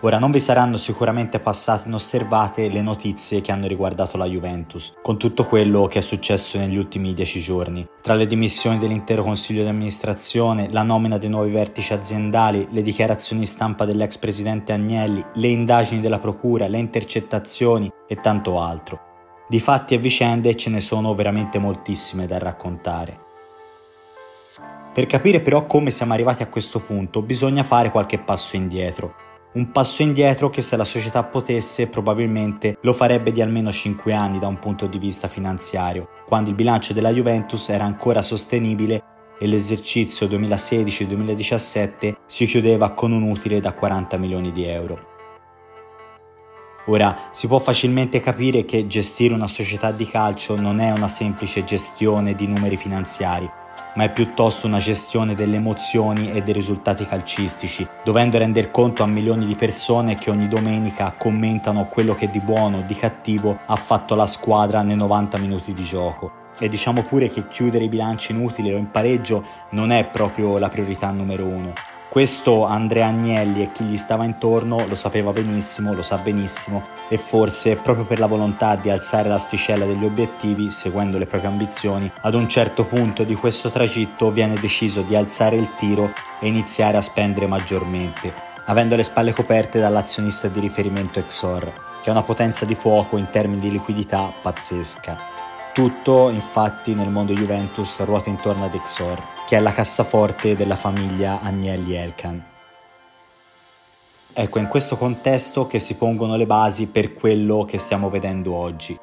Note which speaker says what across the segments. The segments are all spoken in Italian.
Speaker 1: Ora non vi saranno sicuramente passate inosservate le notizie che hanno riguardato la Juventus, con tutto quello che è successo negli ultimi dieci giorni, tra le dimissioni dell'intero consiglio di amministrazione, la nomina dei nuovi vertici aziendali, le dichiarazioni stampa dell'ex presidente Agnelli, le indagini della procura, le intercettazioni e tanto altro. Di fatti e vicende ce ne sono veramente moltissime da raccontare. Per capire però come siamo arrivati a questo punto bisogna fare qualche passo indietro un passo indietro che se la società potesse probabilmente lo farebbe di almeno 5 anni da un punto di vista finanziario, quando il bilancio della Juventus era ancora sostenibile e l'esercizio 2016-2017 si chiudeva con un utile da 40 milioni di euro. Ora, si può facilmente capire che gestire una società di calcio non è una semplice gestione di numeri finanziari, ma è piuttosto una gestione delle emozioni e dei risultati calcistici, dovendo rendere conto a milioni di persone che ogni domenica commentano quello che di buono o di cattivo ha fatto la squadra nei 90 minuti di gioco. E diciamo pure che chiudere i bilanci inutili o in pareggio non è proprio la priorità numero uno. Questo Andrea Agnelli e chi gli stava intorno lo sapeva benissimo, lo sa benissimo e forse proprio per la volontà di alzare l'asticella degli obiettivi, seguendo le proprie ambizioni, ad un certo punto di questo tragitto viene deciso di alzare il tiro e iniziare a spendere maggiormente, avendo le spalle coperte dall'azionista di riferimento Exor, che ha una potenza di fuoco in termini di liquidità pazzesca. Tutto, infatti, nel mondo Juventus ruota intorno ad Exor che è la cassaforte della famiglia Agnelli Elkan. Ecco, in questo contesto che si pongono le basi per quello che stiamo vedendo oggi.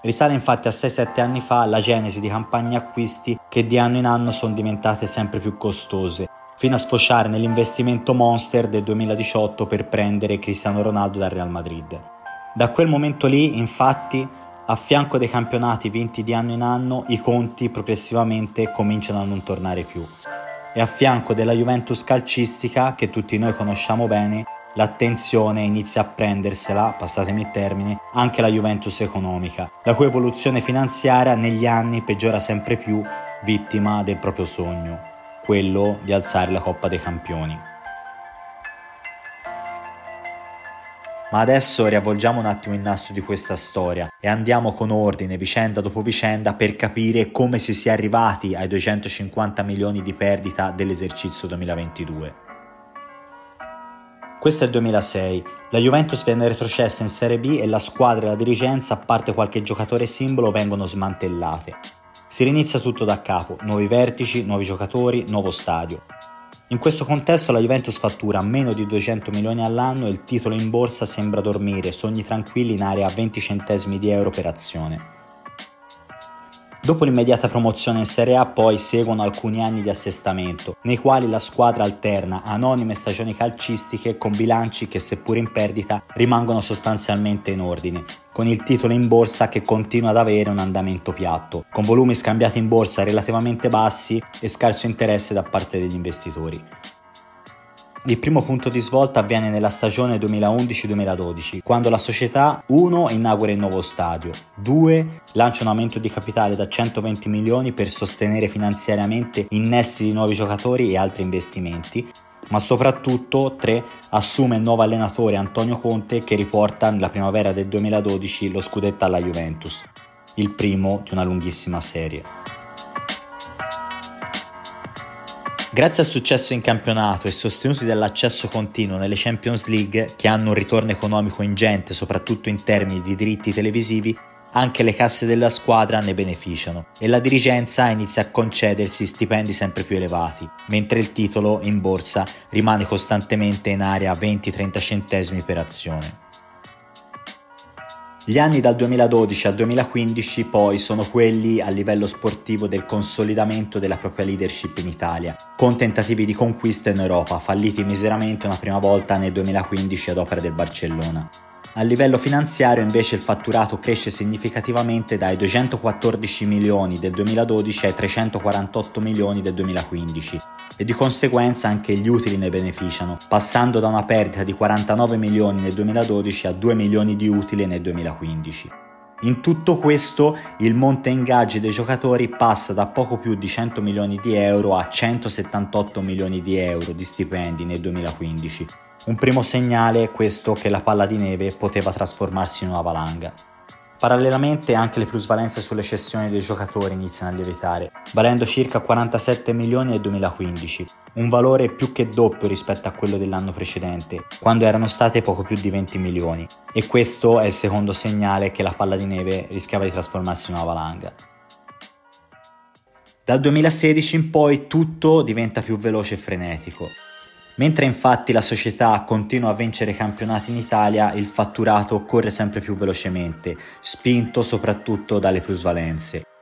Speaker 1: Risale infatti a 6-7 anni fa la genesi di campagne acquisti che di anno in anno sono diventate sempre più costose, fino a sfociare nell'investimento monster del 2018 per prendere Cristiano Ronaldo dal Real Madrid. Da quel momento lì, infatti, a fianco dei campionati vinti di anno in anno, i conti progressivamente cominciano a non tornare più. E a fianco della Juventus calcistica, che tutti noi conosciamo bene, l'attenzione inizia a prendersela, passatemi il termine, anche la Juventus economica, la cui evoluzione finanziaria negli anni peggiora sempre più, vittima del proprio sogno, quello di alzare la Coppa dei Campioni. Ma adesso riavvolgiamo un attimo il nastro di questa storia e andiamo con ordine, vicenda dopo vicenda, per capire come si sia arrivati ai 250 milioni di perdita dell'esercizio 2022. Questo è il 2006, la Juventus viene retrocessa in Serie B e la squadra e la dirigenza, a parte qualche giocatore simbolo, vengono smantellate. Si rinizia tutto da capo, nuovi vertici, nuovi giocatori, nuovo stadio. In questo contesto la Juventus fattura meno di 200 milioni all'anno e il titolo in borsa sembra dormire sogni tranquilli in area a 20 centesimi di euro per azione. Dopo l'immediata promozione in Serie A poi seguono alcuni anni di assestamento, nei quali la squadra alterna anonime stagioni calcistiche con bilanci che seppur in perdita rimangono sostanzialmente in ordine, con il titolo in borsa che continua ad avere un andamento piatto, con volumi scambiati in borsa relativamente bassi e scarso interesse da parte degli investitori. Il primo punto di svolta avviene nella stagione 2011-2012, quando la società 1 inaugura il nuovo stadio, 2 lancia un aumento di capitale da 120 milioni per sostenere finanziariamente innesti di nuovi giocatori e altri investimenti, ma soprattutto 3 assume il nuovo allenatore Antonio Conte che riporta nella primavera del 2012 lo scudetto alla Juventus, il primo di una lunghissima serie. Grazie al successo in campionato e sostenuti dall'accesso continuo nelle Champions League, che hanno un ritorno economico ingente soprattutto in termini di diritti televisivi, anche le casse della squadra ne beneficiano e la dirigenza inizia a concedersi stipendi sempre più elevati, mentre il titolo in borsa rimane costantemente in area 20-30 centesimi per azione. Gli anni dal 2012 al 2015 poi sono quelli a livello sportivo del consolidamento della propria leadership in Italia, con tentativi di conquista in Europa, falliti miseramente una prima volta nel 2015 ad opera del Barcellona. A livello finanziario invece il fatturato cresce significativamente dai 214 milioni del 2012 ai 348 milioni del 2015 e di conseguenza anche gli utili ne beneficiano, passando da una perdita di 49 milioni nel 2012 a 2 milioni di utili nel 2015. In tutto questo il monte ingaggi dei giocatori passa da poco più di 100 milioni di euro a 178 milioni di euro di stipendi nel 2015 Un primo segnale è questo che la palla di neve poteva trasformarsi in una valanga. Parallelamente anche le plusvalenze sulle cessioni dei giocatori iniziano a lievitare, valendo circa 47 milioni nel 2015, un valore più che doppio rispetto a quello dell'anno precedente, quando erano state poco più di 20 milioni, e questo è il secondo segnale che la palla di neve rischiava di trasformarsi in una valanga. Dal 2016 in poi tutto diventa più veloce e frenetico. Mentre infatti la società continua a vincere campionati in Italia, il fatturato corre sempre più velocemente, spinto soprattutto dalle plusvalenze.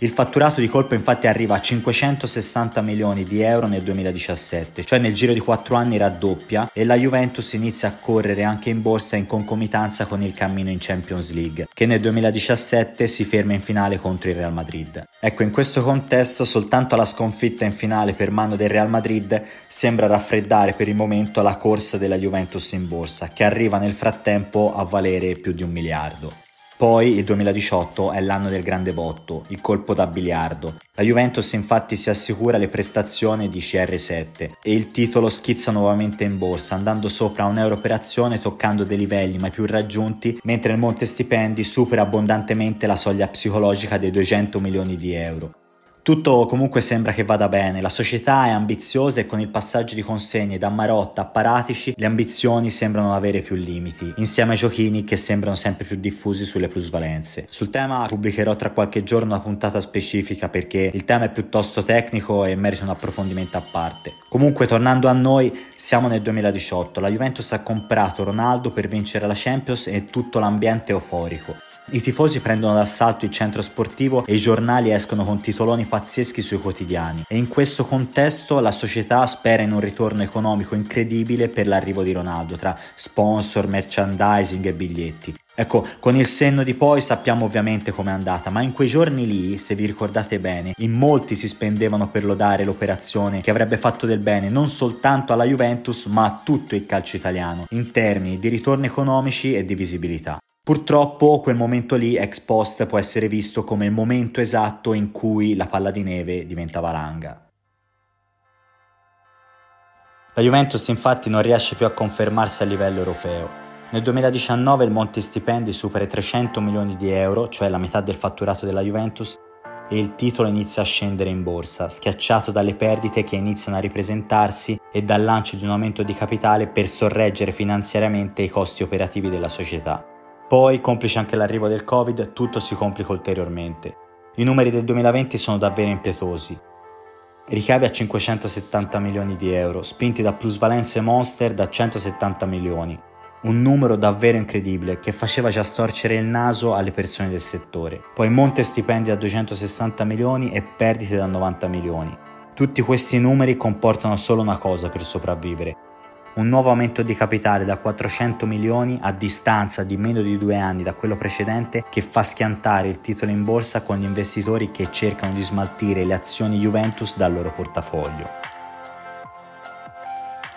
Speaker 1: Il fatturato di colpo infatti arriva a 560 milioni di euro nel 2017, cioè nel giro di 4 anni raddoppia e la Juventus inizia a correre anche in borsa in concomitanza con il cammino in Champions League, che nel 2017 si ferma in finale contro il Real Madrid. Ecco, in questo contesto soltanto la sconfitta in finale per mano del Real Madrid sembra raffreddare per il momento la corsa della Juventus in borsa, che arriva nel frattempo a valere più di un miliardo. Poi il 2018 è l'anno del grande botto, il colpo da biliardo. La Juventus infatti si assicura le prestazioni di CR7 e il titolo schizza nuovamente in borsa, andando sopra un euro per azione toccando dei livelli mai più raggiunti, mentre il monte stipendi supera abbondantemente la soglia psicologica dei 200 milioni di euro. Tutto comunque sembra che vada bene, la società è ambiziosa e con il passaggio di consegne da Marotta a Paratici le ambizioni sembrano avere più limiti, insieme ai giochini che sembrano sempre più diffusi sulle plusvalenze. Sul tema pubblicherò tra qualche giorno una puntata specifica perché il tema è piuttosto tecnico e merita un approfondimento a parte. Comunque tornando a noi, siamo nel 2018, la Juventus ha comprato Ronaldo per vincere la Champions e tutto l'ambiente è euforico. I tifosi prendono d'assalto il centro sportivo e i giornali escono con titoloni pazzeschi sui quotidiani e in questo contesto la società spera in un ritorno economico incredibile per l'arrivo di Ronaldo tra sponsor, merchandising e biglietti. Ecco, con il senno di poi sappiamo ovviamente com'è andata, ma in quei giorni lì, se vi ricordate bene, in molti si spendevano per lodare l'operazione che avrebbe fatto del bene non soltanto alla Juventus, ma a tutto il calcio italiano, in termini di ritorni economici e di visibilità. Purtroppo quel momento lì ex post può essere visto come il momento esatto in cui la palla di neve diventa valanga. La Juventus infatti non riesce più a confermarsi a livello europeo. Nel 2019 il monte stipendi supera i 300 milioni di euro, cioè la metà del fatturato della Juventus, e il titolo inizia a scendere in borsa, schiacciato dalle perdite che iniziano a ripresentarsi e dal lancio di un aumento di capitale per sorreggere finanziariamente i costi operativi della società. Poi, complice anche l'arrivo del Covid, tutto si complica ulteriormente. I numeri del 2020 sono davvero impietosi. Ricavi a 570 milioni di euro, spinti da plusvalenze monster da 170 milioni. Un numero davvero incredibile che faceva già storcere il naso alle persone del settore. Poi monte stipendi da 260 milioni e perdite da 90 milioni. Tutti questi numeri comportano solo una cosa per sopravvivere, un nuovo aumento di capitale da 400 milioni a distanza di meno di due anni da quello precedente che fa schiantare il titolo in borsa con gli investitori che cercano di smaltire le azioni Juventus dal loro portafoglio.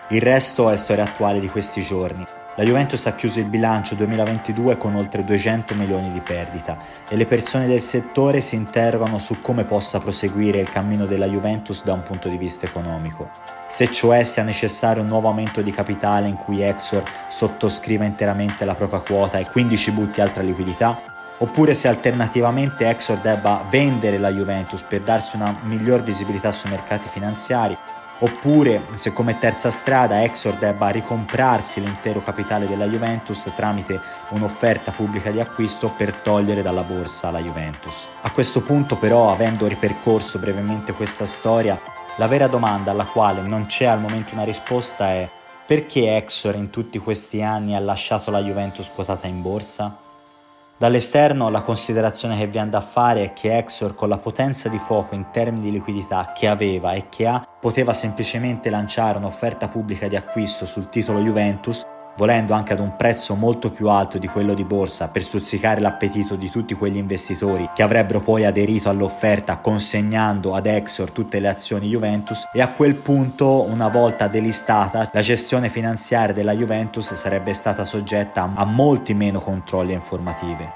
Speaker 1: Il resto è storia attuale di questi giorni. La Juventus ha chiuso il bilancio 2022 con oltre 200 milioni di perdita e le persone del settore si interrogano su come possa proseguire il cammino della Juventus da un punto di vista economico. Se cioè sia necessario un nuovo aumento di capitale in cui Exor sottoscriva interamente la propria quota e quindi ci butti altra liquidità, oppure se alternativamente Exor debba vendere la Juventus per darsi una miglior visibilità sui mercati finanziari Oppure se come terza strada Exor debba ricomprarsi l'intero capitale della Juventus tramite un'offerta pubblica di acquisto per togliere dalla borsa la Juventus. A questo punto però, avendo ripercorso brevemente questa storia, la vera domanda alla quale non c'è al momento una risposta è perché Exor in tutti questi anni ha lasciato la Juventus quotata in borsa? Dall'esterno la considerazione che viene da fare è che Exor con la potenza di fuoco in termini di liquidità che aveva e che ha poteva semplicemente lanciare un'offerta pubblica di acquisto sul titolo Juventus volendo anche ad un prezzo molto più alto di quello di borsa per stuzzicare l'appetito di tutti quegli investitori che avrebbero poi aderito all'offerta consegnando ad Exor tutte le azioni Juventus e a quel punto una volta delistata la gestione finanziaria della Juventus sarebbe stata soggetta a molti meno controlli e informative.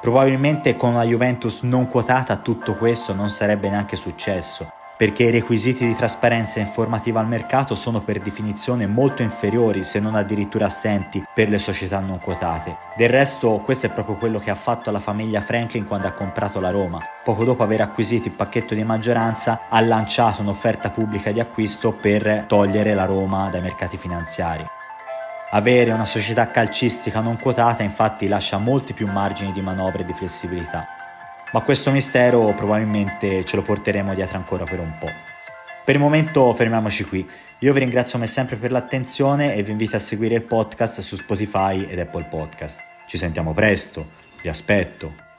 Speaker 1: Probabilmente con una Juventus non quotata tutto questo non sarebbe neanche successo perché i requisiti di trasparenza informativa al mercato sono per definizione molto inferiori, se non addirittura assenti, per le società non quotate. Del resto, questo è proprio quello che ha fatto la famiglia Franklin quando ha comprato la Roma. Poco dopo aver acquisito il pacchetto di maggioranza, ha lanciato un'offerta pubblica di acquisto per togliere la Roma dai mercati finanziari. Avere una società calcistica non quotata infatti lascia molti più margini di manovra e di flessibilità ma questo mistero probabilmente ce lo porteremo dietro ancora per un po'. Per il momento fermiamoci qui. Io vi ringrazio come sempre per l'attenzione e vi invito a seguire il podcast su Spotify ed Apple Podcast. Ci sentiamo presto, vi aspetto.